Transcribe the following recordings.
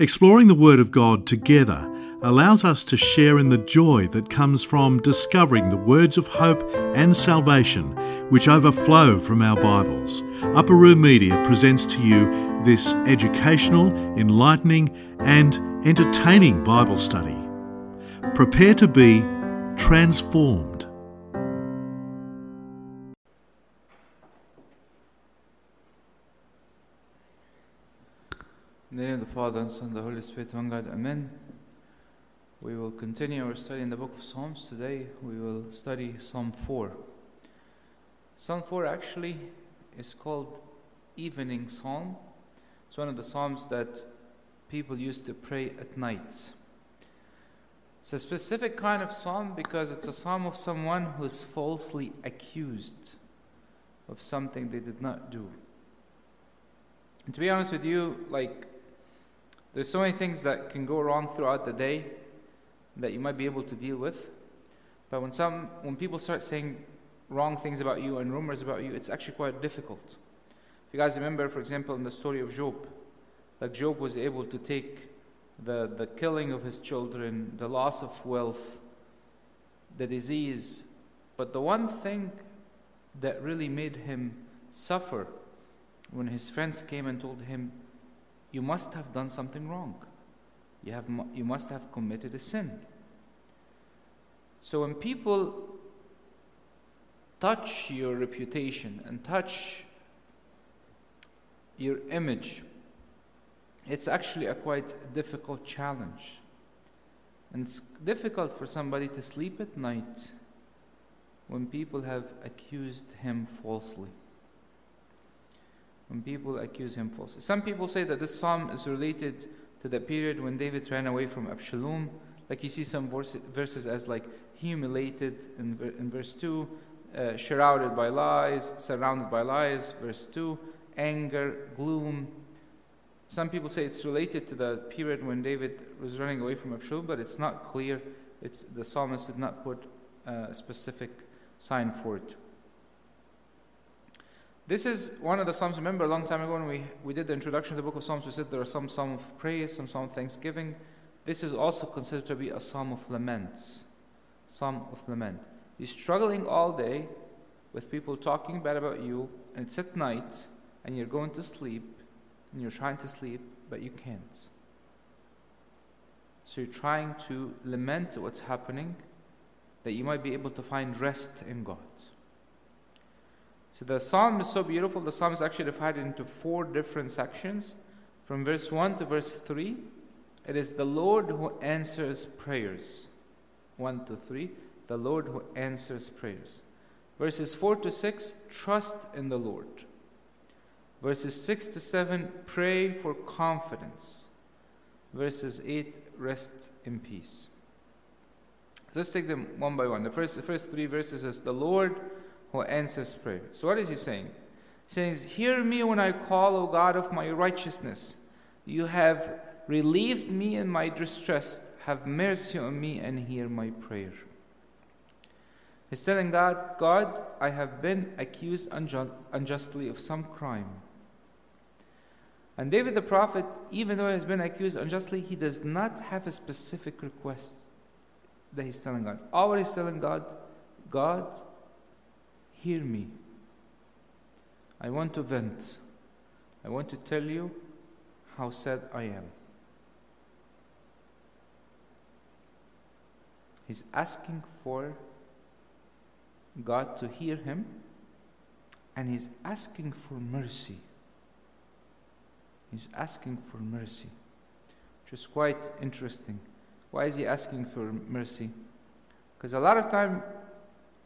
Exploring the Word of God together allows us to share in the joy that comes from discovering the words of hope and salvation which overflow from our Bibles. Upper Room Media presents to you this educational, enlightening, and entertaining Bible study. Prepare to be transformed. In the name of the Father, and Son, the Holy Spirit, one God, Amen. We will continue our study in the book of Psalms. Today we will study Psalm 4. Psalm 4 actually is called Evening Psalm. It's one of the Psalms that people used to pray at nights. It's a specific kind of psalm because it's a psalm of someone who is falsely accused of something they did not do. And to be honest with you, like there's so many things that can go wrong throughout the day that you might be able to deal with. But when some when people start saying wrong things about you and rumors about you, it's actually quite difficult. If you guys remember, for example, in the story of Job, like Job was able to take the, the killing of his children, the loss of wealth, the disease, but the one thing that really made him suffer when his friends came and told him, you must have done something wrong. You, have, you must have committed a sin. So when people touch your reputation and touch your image, it's actually a quite difficult challenge. And it's difficult for somebody to sleep at night when people have accused him falsely when people accuse him falsely. Some people say that this psalm is related to the period when David ran away from Absalom. Like you see some verses as like humiliated in, in verse 2, uh, shrouded by lies, surrounded by lies, verse 2, anger, gloom. Some people say it's related to the period when David was running away from Absalom, but it's not clear. It's, the psalmist did not put a specific sign for it. This is one of the Psalms. Remember, a long time ago when we, we did the introduction to the book of Psalms, we said there are some Psalm of praise, some Psalm of thanksgiving. This is also considered to be a Psalm of laments. Psalm of lament. You're struggling all day with people talking bad about you, and it's at night, and you're going to sleep, and you're trying to sleep, but you can't. So you're trying to lament what's happening, that you might be able to find rest in God. So the psalm is so beautiful. The psalm is actually divided into four different sections. From verse 1 to verse 3, it is the Lord who answers prayers. 1 to 3, the Lord who answers prayers. Verses 4 to 6, trust in the Lord. Verses 6 to 7, pray for confidence. Verses 8, rest in peace. So let's take them one by one. The first, the first three verses is the Lord who answers prayer. So, what is he saying? He says, Hear me when I call, O God of my righteousness. You have relieved me in my distress. Have mercy on me and hear my prayer. He's telling God, God, I have been accused unjust, unjustly of some crime. And David the prophet, even though he has been accused unjustly, he does not have a specific request that he's telling God. All he's telling God, God, Hear me. I want to vent. I want to tell you how sad I am. He's asking for God to hear him, and he's asking for mercy. He's asking for mercy, which is quite interesting. Why is he asking for mercy? Because a lot of time,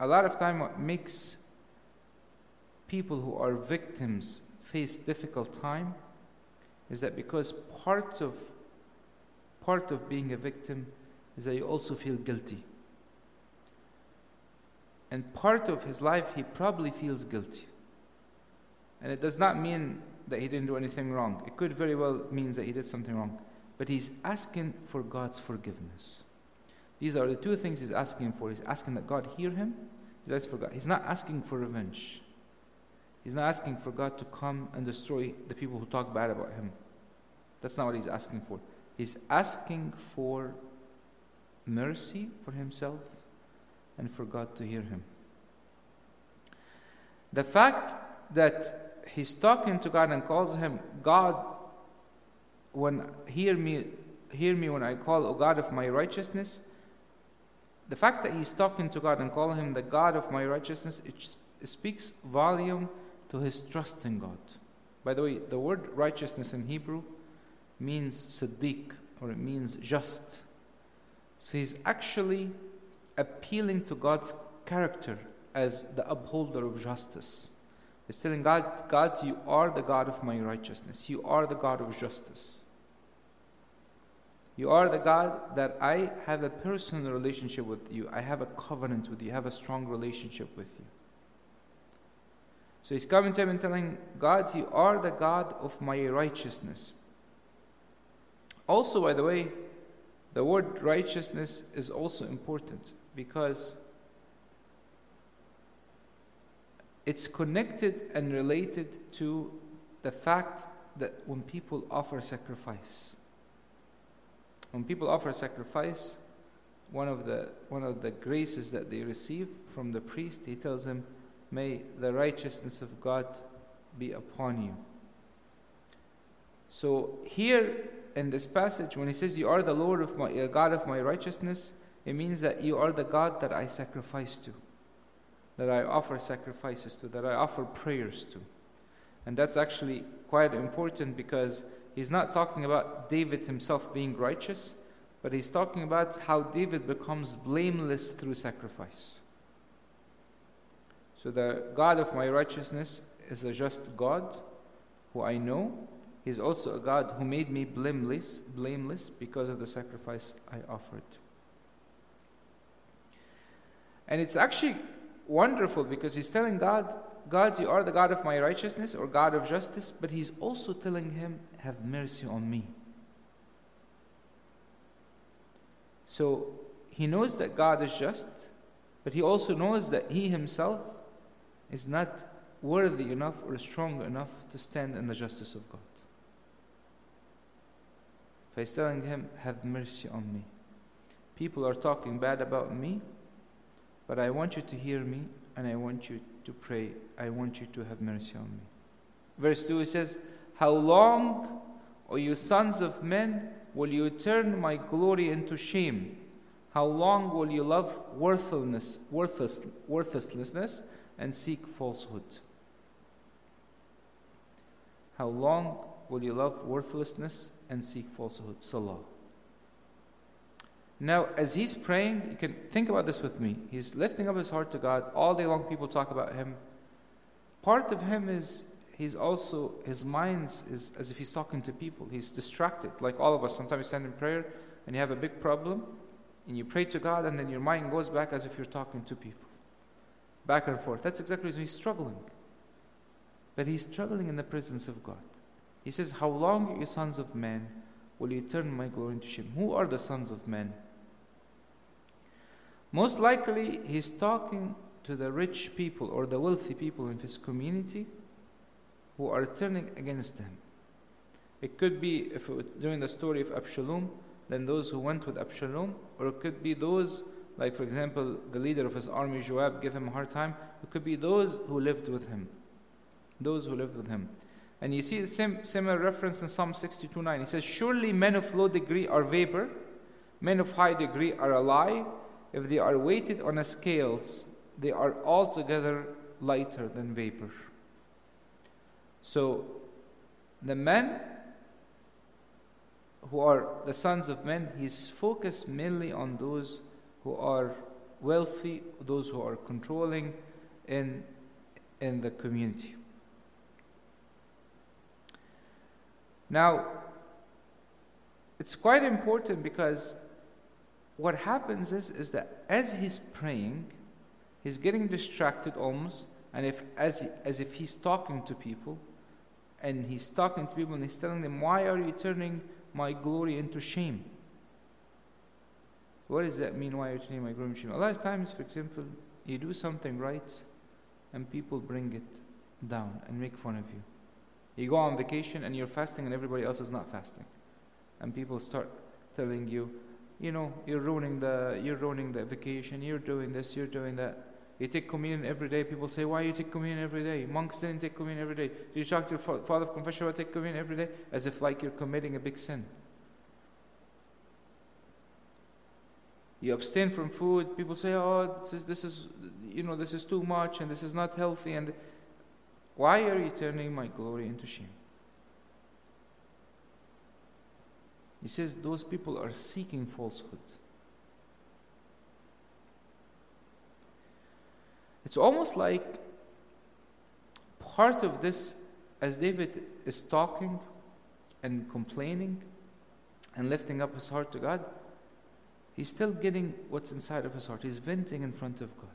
a lot of time, what makes people who are victims face difficult time is that because part of part of being a victim is that you also feel guilty. And part of his life he probably feels guilty. And it does not mean that he didn't do anything wrong. It could very well means that he did something wrong. But he's asking for God's forgiveness. These are the two things he's asking for. He's asking that God hear him. He's asking for God. He's not asking for revenge. He's not asking for God to come and destroy the people who talk bad about him. That's not what he's asking for. He's asking for mercy for himself and for God to hear him. The fact that he's talking to God and calls him God when hear me hear me when I call O God of my righteousness the fact that he's talking to God and calling him the God of my righteousness it, speaks volume to his trust in God by the way the word righteousness in Hebrew means siddiq or it means just so he's actually appealing to God's character as the upholder of justice. He's telling God, God, you are the God of my righteousness. You are the God of justice. You are the God that I have a personal relationship with you. I have a covenant with you. I have a strong relationship with you. So he's coming to him and telling God, You are the God of my righteousness. Also, by the way, the word righteousness is also important because it's connected and related to the fact that when people offer sacrifice, when people offer sacrifice, one of the one of the graces that they receive from the priest, he tells them, "May the righteousness of God be upon you." So here in this passage, when he says, "You are the Lord of my uh, God of my righteousness," it means that you are the God that I sacrifice to that I offer sacrifices to, that I offer prayers to. And that's actually quite important because he's not talking about David himself being righteous, but he's talking about how David becomes blameless through sacrifice. So the God of my righteousness is a just God who I know. He's also a God who made me blameless, blameless because of the sacrifice I offered. And it's actually wonderful because he's telling God, God, you are the God of my righteousness or God of justice, but he's also telling him, Have mercy on me. So he knows that God is just, but he also knows that he himself is not worthy enough or strong enough to stand in the justice of God. So he's telling him, Have mercy on me. People are talking bad about me, but I want you to hear me and I want you to pray. I want you to have mercy on me. Verse 2 it says, How long, O you sons of men, will you turn my glory into shame? How long will you love worthlessness, worthless, worthlessness and seek falsehood? How long will you love worthlessness and seek falsehood? Salah. Now, as he's praying, you can think about this with me. He's lifting up his heart to God. All day long, people talk about him. Part of him is he's also, his mind is as if he's talking to people. He's distracted, like all of us. Sometimes you stand in prayer and you have a big problem, and you pray to God, and then your mind goes back as if you're talking to people. Back and forth. That's exactly what he's struggling. But he's struggling in the presence of God. He says, How long, you sons of men, will you turn my glory into shame? Who are the sons of men? Most likely, he's talking to the rich people or the wealthy people in his community who are turning against him. It could be, if during the story of Absalom, then those who went with Absalom, or it could be those, like for example, the leader of his army, Joab, give him a hard time. It could be those who lived with him. Those who lived with him. And you see the same similar reference in Psalm 62 9. He says, Surely men of low degree are vapor, men of high degree are a lie if they are weighted on a scales, they are altogether lighter than vapor. So, the men who are the sons of men, he's focused mainly on those who are wealthy, those who are controlling in, in the community. Now, it's quite important because what happens is, is that as he's praying, he's getting distracted almost, and if as, as if he's talking to people, and he's talking to people and he's telling them, Why are you turning my glory into shame? What does that mean? Why are my shame? A lot of times, for example, you do something right and people bring it down and make fun of you. You go on vacation and you're fasting and everybody else is not fasting. and people start telling you, you know, you're ruining the you're ruining the vacation, you're doing this, you're doing that. You take communion every day. People say, Why you take communion every day? Monks didn't take communion every day. Did you talk to your father of confession about take communion every day? As if like you're committing a big sin. You abstain from food. People say, Oh, this is, this is you know, this is too much and this is not healthy. And why are you turning my glory into shame? He says those people are seeking falsehood. It's almost like part of this, as David is talking and complaining and lifting up his heart to God, he's still getting what's inside of his heart. He's venting in front of God.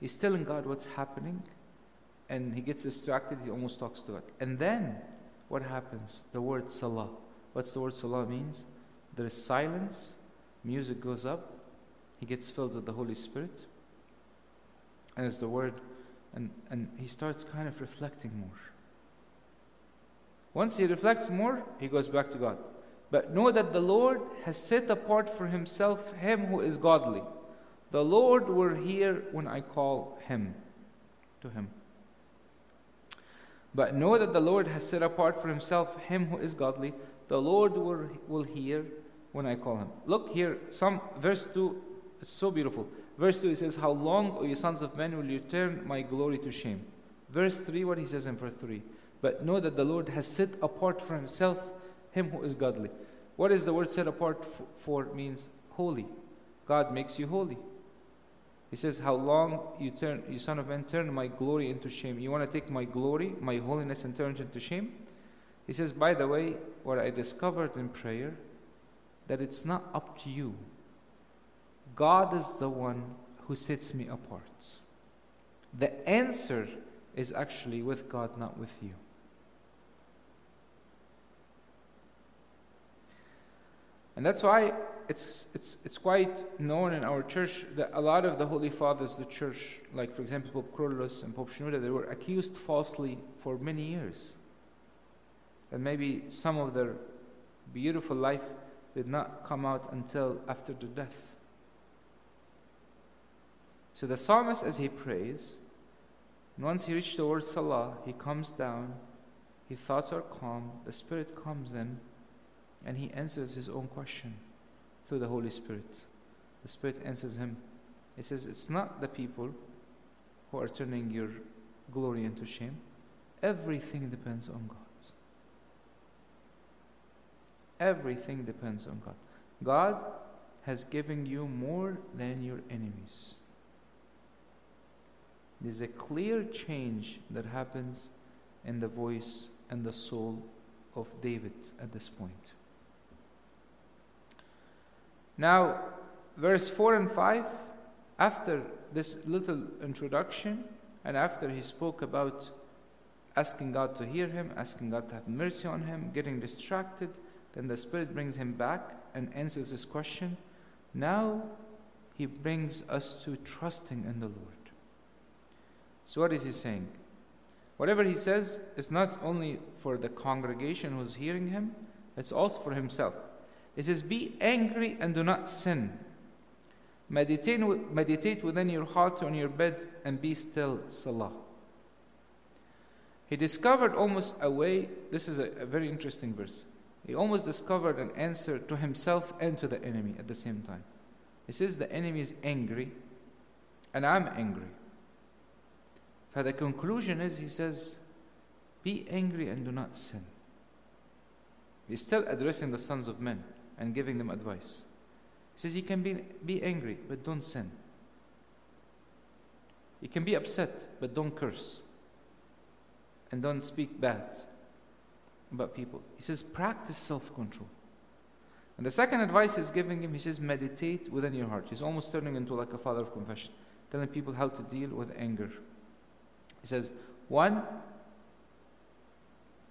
He's telling God what's happening, and he gets distracted, he almost talks to God. And then what happens? The word salah. What's the word salah means? There is silence, music goes up, he gets filled with the Holy Spirit. And as the word, and, and he starts kind of reflecting more. Once he reflects more, he goes back to God. But know that the Lord has set apart for himself him who is godly. The Lord will hear when I call him to him. But know that the Lord has set apart for himself him who is godly. The Lord will, will hear when I call him. Look here, some verse 2 it's so beautiful. Verse 2 he says, How long, O you sons of men, will you turn my glory to shame? Verse 3, what he says in verse 3 But know that the Lord has set apart for himself him who is godly. What is the word set apart for? Means holy. God makes you holy. He says, How long you turn, you son of man, turn my glory into shame. You want to take my glory, my holiness, and turn it into shame? He says, By the way, what I discovered in prayer, that it's not up to you God is the one who sets me apart. The answer is actually with God, not with you. And that's why it's, it's, it's quite known in our church that a lot of the Holy Fathers, the church, like for example Pope Kyrillos and Pope Shenouda, they were accused falsely for many years. And maybe some of their beautiful life did not come out until after the death. So the psalmist, as he prays, once he reaches the word Salah, he comes down, his thoughts are calm, the Spirit comes in, and he answers his own question through the Holy Spirit. The Spirit answers him. He says, It's not the people who are turning your glory into shame. Everything depends on God. Everything depends on God. God has given you more than your enemies. There's a clear change that happens in the voice and the soul of David at this point. Now, verse 4 and 5, after this little introduction, and after he spoke about asking God to hear him, asking God to have mercy on him, getting distracted, then the Spirit brings him back and answers this question. Now he brings us to trusting in the Lord. So, what is he saying? Whatever he says is not only for the congregation who's hearing him, it's also for himself. He says, Be angry and do not sin. Meditate, meditate within your heart on your bed and be still, Salah. He discovered almost a way, this is a, a very interesting verse. He almost discovered an answer to himself and to the enemy at the same time. He says, The enemy is angry, and I'm angry. For the conclusion is, he says, Be angry and do not sin. He's still addressing the sons of men and giving them advice. He says, You can be, be angry, but don't sin. You can be upset, but don't curse. And don't speak bad about people. He says, Practice self control. And the second advice he's giving him, he says, Meditate within your heart. He's almost turning into like a father of confession, telling people how to deal with anger. He says, one,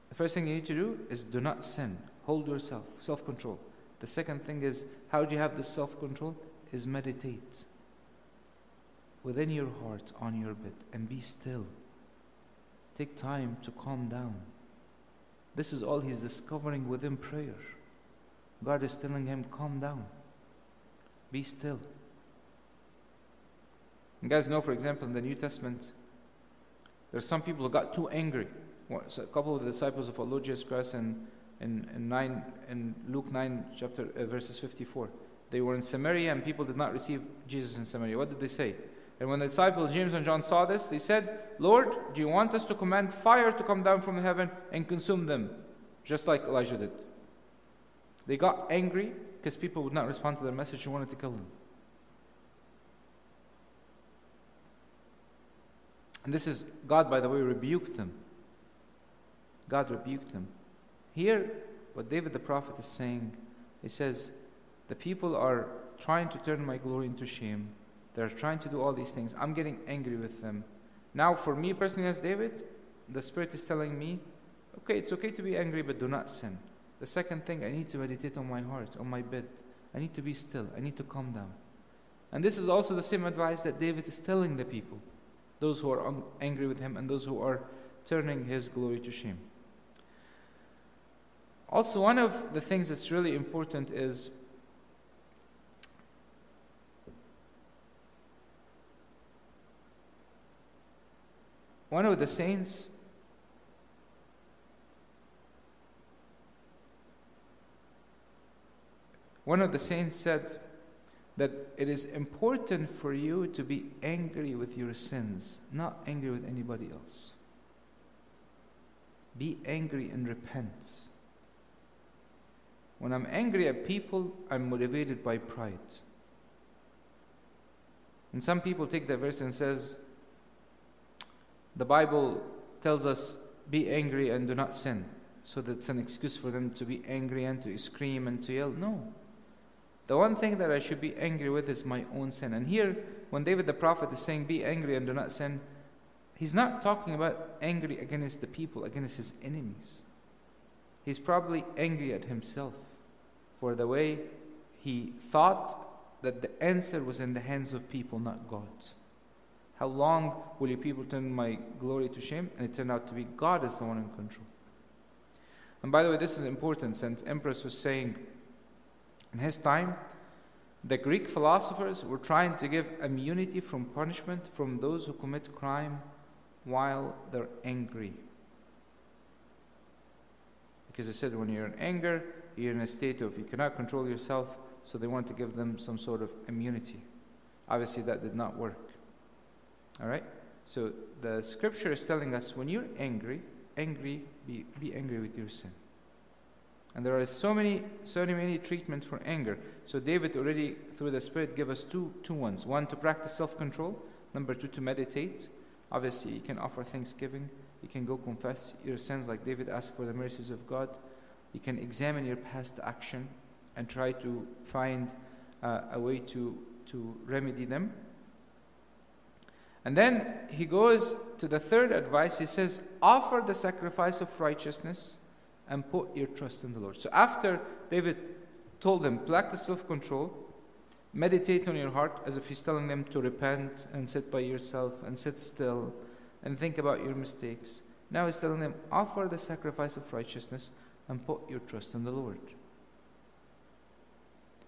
the first thing you need to do is do not sin. Hold yourself, self control. The second thing is, how do you have this self control? Is meditate within your heart on your bed and be still. Take time to calm down. This is all he's discovering within prayer. God is telling him, Calm down, be still. You guys know, for example, in the New Testament, there's some people who got too angry. A couple of the disciples of our Lord Jesus Christ in, in, in, nine, in Luke 9, chapter, uh, verses 54. They were in Samaria and people did not receive Jesus in Samaria. What did they say? And when the disciples James and John saw this, they said, Lord, do you want us to command fire to come down from heaven and consume them, just like Elijah did? They got angry because people would not respond to their message and wanted to kill them. And this is, God, by the way, rebuked them. God rebuked them. Here, what David the prophet is saying, he says, The people are trying to turn my glory into shame. They're trying to do all these things. I'm getting angry with them. Now, for me personally, as David, the Spirit is telling me, okay, it's okay to be angry, but do not sin. The second thing, I need to meditate on my heart, on my bed. I need to be still. I need to calm down. And this is also the same advice that David is telling the people those who are angry with him and those who are turning his glory to shame. Also, one of the things that's really important is one of the saints one of the saints said that it is important for you to be angry with your sins, not angry with anybody else. Be angry and repent. When I'm angry at people, I'm motivated by pride. And some people take that verse and says, the Bible tells us, be angry and do not sin. So that's an excuse for them to be angry and to scream and to yell. No. The one thing that I should be angry with is my own sin. And here, when David the prophet is saying, Be angry and do not sin, he's not talking about angry against the people, against his enemies. He's probably angry at himself for the way he thought that the answer was in the hands of people, not God. How long will you people turn my glory to shame? And it turned out to be God is the one in control. And by the way, this is important Saint Ambrose was saying, in his time, the Greek philosophers were trying to give immunity from punishment from those who commit crime while they're angry. Because they said when you're in anger, you're in a state of you cannot control yourself, so they want to give them some sort of immunity. Obviously, that did not work. All right? So the scripture is telling us when you're angry, angry, be, be angry with your sin. And there are so many, so many treatments for anger. So David already, through the Spirit, gave us two, two ones. One, to practice self-control. Number two, to meditate. Obviously, you can offer thanksgiving. You can go confess your sins like David asked for the mercies of God. You can examine your past action and try to find uh, a way to, to remedy them. And then he goes to the third advice. He says, Offer the sacrifice of righteousness and put your trust in the Lord. So after David told them, practice self control, meditate on your heart as if he's telling them to repent and sit by yourself and sit still and think about your mistakes. Now he's telling them, offer the sacrifice of righteousness and put your trust in the Lord.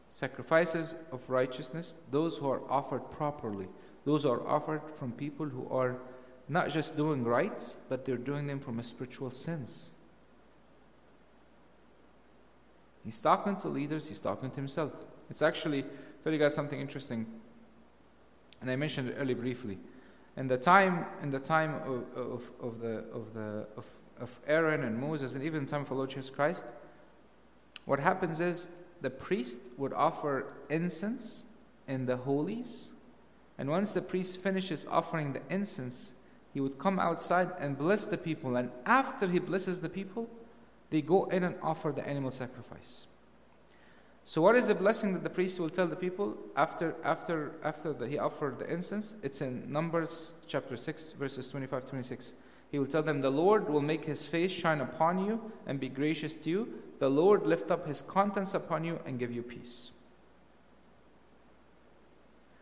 Sacrifices of righteousness, those who are offered properly, those are offered from people who are not just doing rights, but they're doing them from a spiritual sense. He's talking to leaders, he's talking to himself. It's actually, tell you guys something interesting, and I mentioned it earlier briefly. In the time, in the time of, of, of the, of, the, of, of Aaron and Moses, and even time of Lord Jesus Christ, what happens is the priest would offer incense in the holies, and once the priest finishes offering the incense, he would come outside and bless the people. And after he blesses the people, they go in and offer the animal sacrifice. So, what is the blessing that the priest will tell the people after after after the, he offered the incense? It's in Numbers chapter six, verses 25, 26. He will tell them, "The Lord will make His face shine upon you and be gracious to you. The Lord lift up His countenance upon you and give you peace."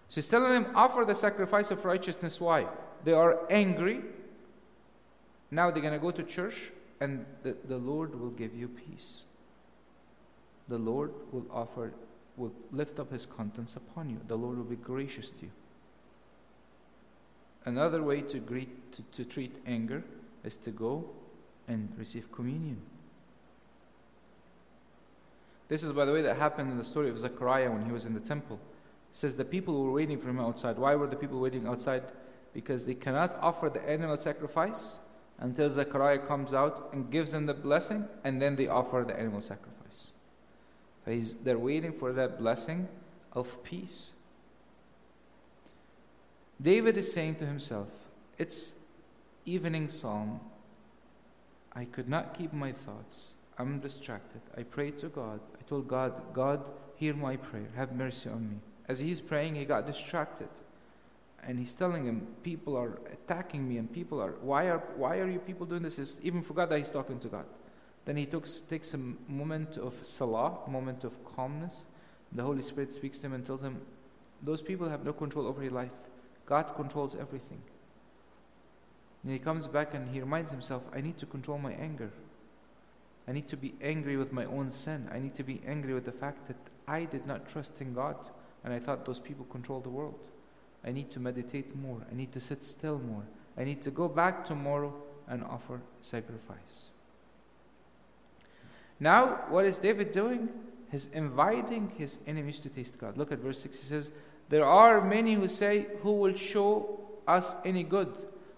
So he's telling them, offer the sacrifice of righteousness. Why? They are angry. Now they're going to go to church and the, the Lord will give you peace. The Lord will offer, will lift up his countenance upon you. The Lord will be gracious to you. Another way to, greet, to, to treat anger is to go and receive communion. This is, by the way, that happened in the story of Zechariah when he was in the temple. It says the people were waiting for him outside. Why were the people waiting outside? Because they cannot offer the animal sacrifice until Zechariah comes out and gives them the blessing, and then they offer the animal sacrifice. They're waiting for that blessing of peace. David is saying to himself, It's evening psalm. I could not keep my thoughts. I'm distracted. I prayed to God. I told God, God, hear my prayer. Have mercy on me. As he's praying, he got distracted and he's telling him, people are attacking me, and people are, why are, why are you people doing this? He even forgot that he's talking to God. Then he took, takes a moment of salah, a moment of calmness. The Holy Spirit speaks to him and tells him, those people have no control over your life. God controls everything. And he comes back and he reminds himself, I need to control my anger. I need to be angry with my own sin. I need to be angry with the fact that I did not trust in God and I thought those people control the world. I need to meditate more. I need to sit still more. I need to go back tomorrow and offer sacrifice. Now, what is David doing? He's inviting his enemies to taste God. Look at verse 6. He says, There are many who say, Who will show us any good?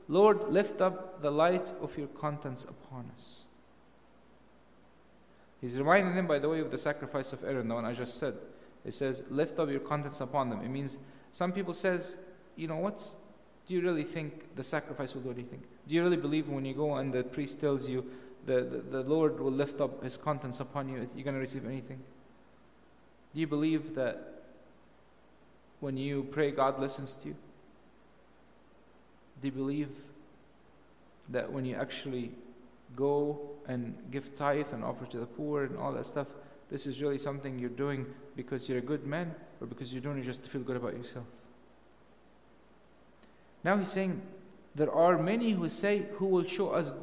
Lord, lift up the light of your countenance upon us. He's reminding them, by the way, of the sacrifice of Aaron, the one I just said. It says, Lift up your countenance upon them. It means some people says, you know, what's do you really think the sacrifice will do anything? Do you really believe when you go and the priest tells you the, the, the Lord will lift up his countenance upon you, you're going to receive anything? Do you believe that when you pray, God listens to you? Do you believe that when you actually go and give tithe and offer to the poor and all that stuff, this is really something you're doing because you're a good man or because you're doing it just to feel good about yourself. Now he's saying, There are many who say, Who will show us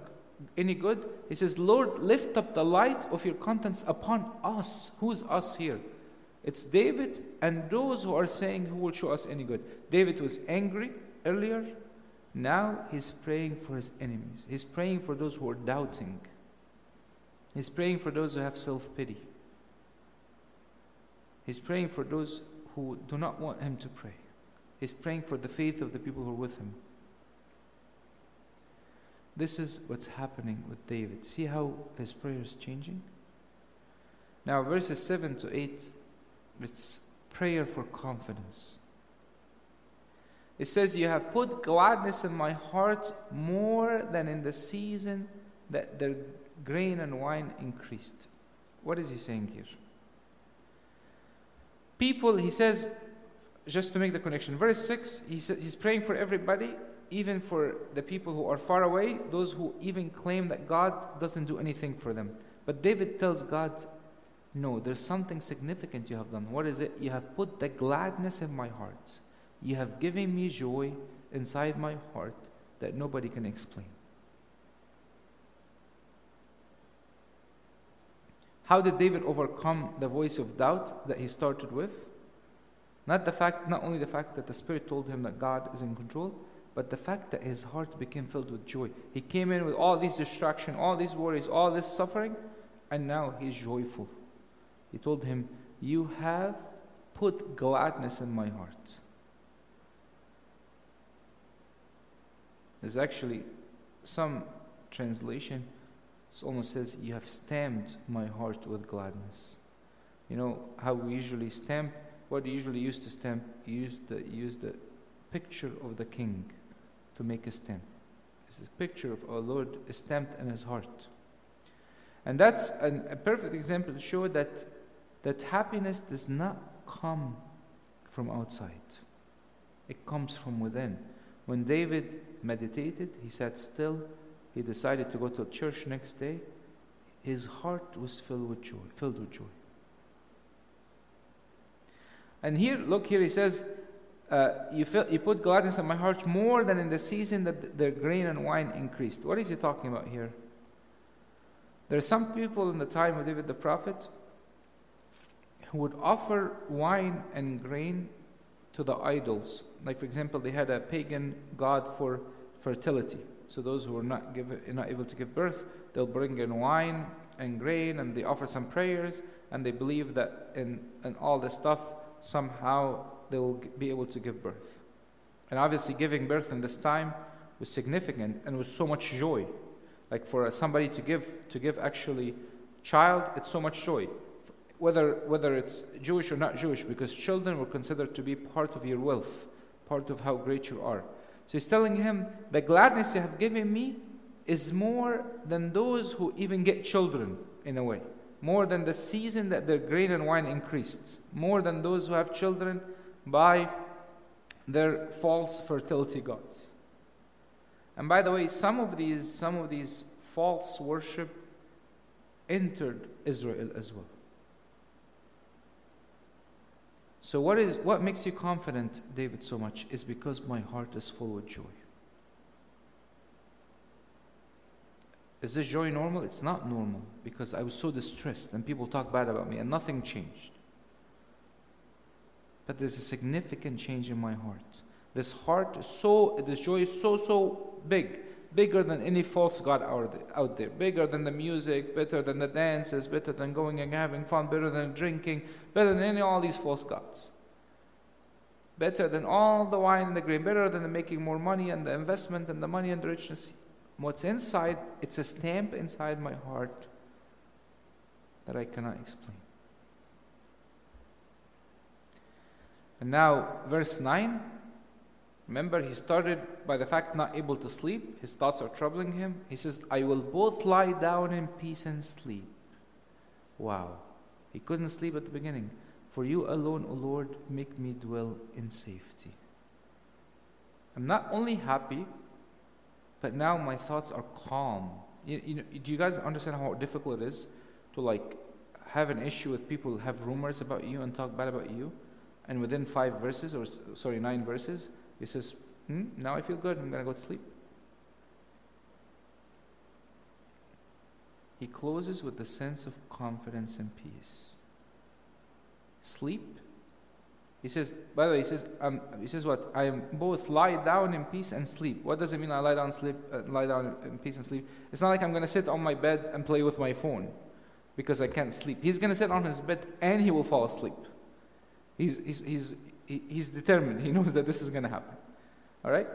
any good? He says, Lord, lift up the light of your contents upon us. Who's us here? It's David and those who are saying, Who will show us any good? David was angry earlier. Now he's praying for his enemies. He's praying for those who are doubting. He's praying for those who have self pity. He's praying for those who do not want him to pray. He's praying for the faith of the people who are with him. This is what's happening with David. See how his prayer is changing? Now, verses 7 to 8, it's prayer for confidence. It says, You have put gladness in my heart more than in the season that the grain and wine increased. What is he saying here? people, he says, just to make the connection, verse 6, he says, he's praying for everybody, even for the people who are far away, those who even claim that God doesn't do anything for them. But David tells God, No, there's something significant you have done. What is it? You have put the gladness in my heart. You have given me joy inside my heart that nobody can explain. How did David overcome the voice of doubt that he started with? Not the fact, not only the fact that the Spirit told him that God is in control, but the fact that his heart became filled with joy. He came in with all these distractions, all these worries, all this suffering, and now he's joyful. He told him, You have put gladness in my heart. There's actually some translation it almost says, You have stamped my heart with gladness. You know how we usually stamp, what you usually use to stamp, you use the, use the picture of the king to make a stamp. It's a picture of our Lord stamped in his heart. And that's an, a perfect example to show that, that happiness does not come from outside, it comes from within. When David meditated, he sat still he decided to go to church next day, his heart was filled with joy, filled with joy. And here, look here, he says, uh, you, feel, you put gladness in my heart more than in the season that the grain and wine increased. What is he talking about here? There are some people in the time of David the prophet would offer wine and grain to the idols. Like, for example, they had a pagan god for fertility. So, those who were not, give, not able to give birth, they'll bring in wine and grain and they offer some prayers and they believe that in, in all this stuff, somehow they will be able to give birth. And obviously, giving birth in this time was significant and was so much joy. Like for somebody to give, to give actually child, it's so much joy whether, whether it's Jewish or not Jewish, because children were considered to be part of your wealth, part of how great you are. So he's telling him, The gladness you have given me is more than those who even get children, in a way. More than the season that their grain and wine increased. More than those who have children by their false fertility gods. And by the way, some of these, some of these false worship entered Israel as well. So, what, is, what makes you confident, David, so much is because my heart is full with joy. Is this joy normal? It's not normal because I was so distressed and people talk bad about me and nothing changed. But there's a significant change in my heart. This heart is so, this joy is so, so big bigger than any false god out there, bigger than the music, better than the dances, better than going and having fun, better than drinking, better than any all these false gods. Better than all the wine and the grain, better than the making more money and the investment and the money and the richness. What's inside, it's a stamp inside my heart that I cannot explain. And now, verse 9 Remember, he started by the fact not able to sleep. His thoughts are troubling him. He says, I will both lie down in peace and sleep. Wow. He couldn't sleep at the beginning. For you alone, O Lord, make me dwell in safety. I'm not only happy, but now my thoughts are calm. You, you know, do you guys understand how difficult it is to like have an issue with people have rumors about you and talk bad about you, and within five verses or sorry nine verses, he says, hmm, Now I feel good. I'm going to go to sleep. He closes with the sense of confidence and peace. Sleep. He says, by the way, he says, um, he says what? I am both lie down in peace and sleep. What does it mean I lie down, sleep, uh, lie down in peace and sleep? It's not like I'm going to sit on my bed and play with my phone because I can't sleep. He's going to sit on his bed and he will fall asleep. He's, he's, he's, he, he's determined. He knows that this is going to happen. All right?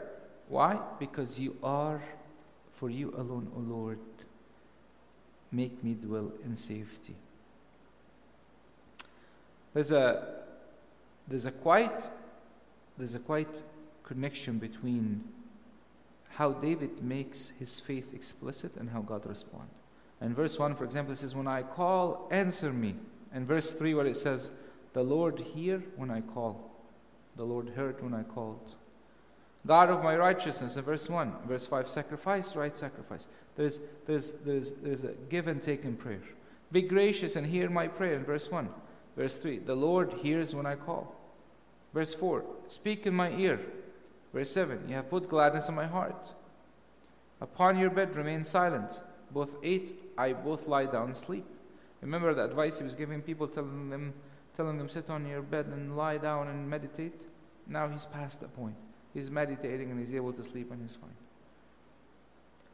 Why? Because you are, for you alone, O Lord, make me dwell in safety. There's a there's a quite there's a quite connection between how David makes his faith explicit and how God responds. In verse 1, for example, it says, When I call, answer me. And verse 3, where it says, The Lord hear when I call. The Lord heard when I called. God of my righteousness, in verse 1. Verse 5, sacrifice, right sacrifice. There's, there's, there's, there's a give and take in prayer. Be gracious and hear my prayer in verse 1. Verse 3, the Lord hears when I call. Verse 4, speak in my ear. Verse 7, you have put gladness in my heart. Upon your bed remain silent. Both eight, I both lie down and sleep. Remember the advice he was giving people, telling them telling them, sit on your bed and lie down and meditate. Now he's past that point. He's meditating and he's able to sleep and he's fine.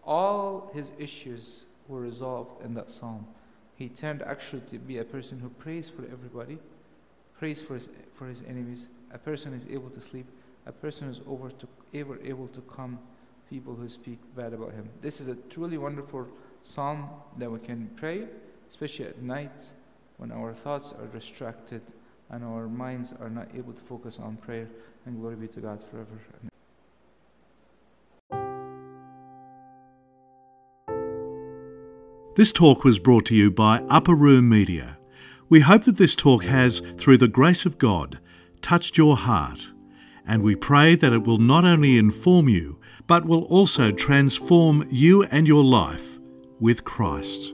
All his issues were resolved in that psalm. He turned actually to be a person who prays for everybody, prays for his, for his enemies, a person who is able to sleep, a person who is over to, ever able to calm people who speak bad about him. This is a truly wonderful psalm that we can pray, especially at night when our thoughts are distracted and our minds are not able to focus on prayer. And glory be to God forever. This talk was brought to you by Upper Room Media. We hope that this talk has, through the grace of God, touched your heart, and we pray that it will not only inform you, but will also transform you and your life with Christ.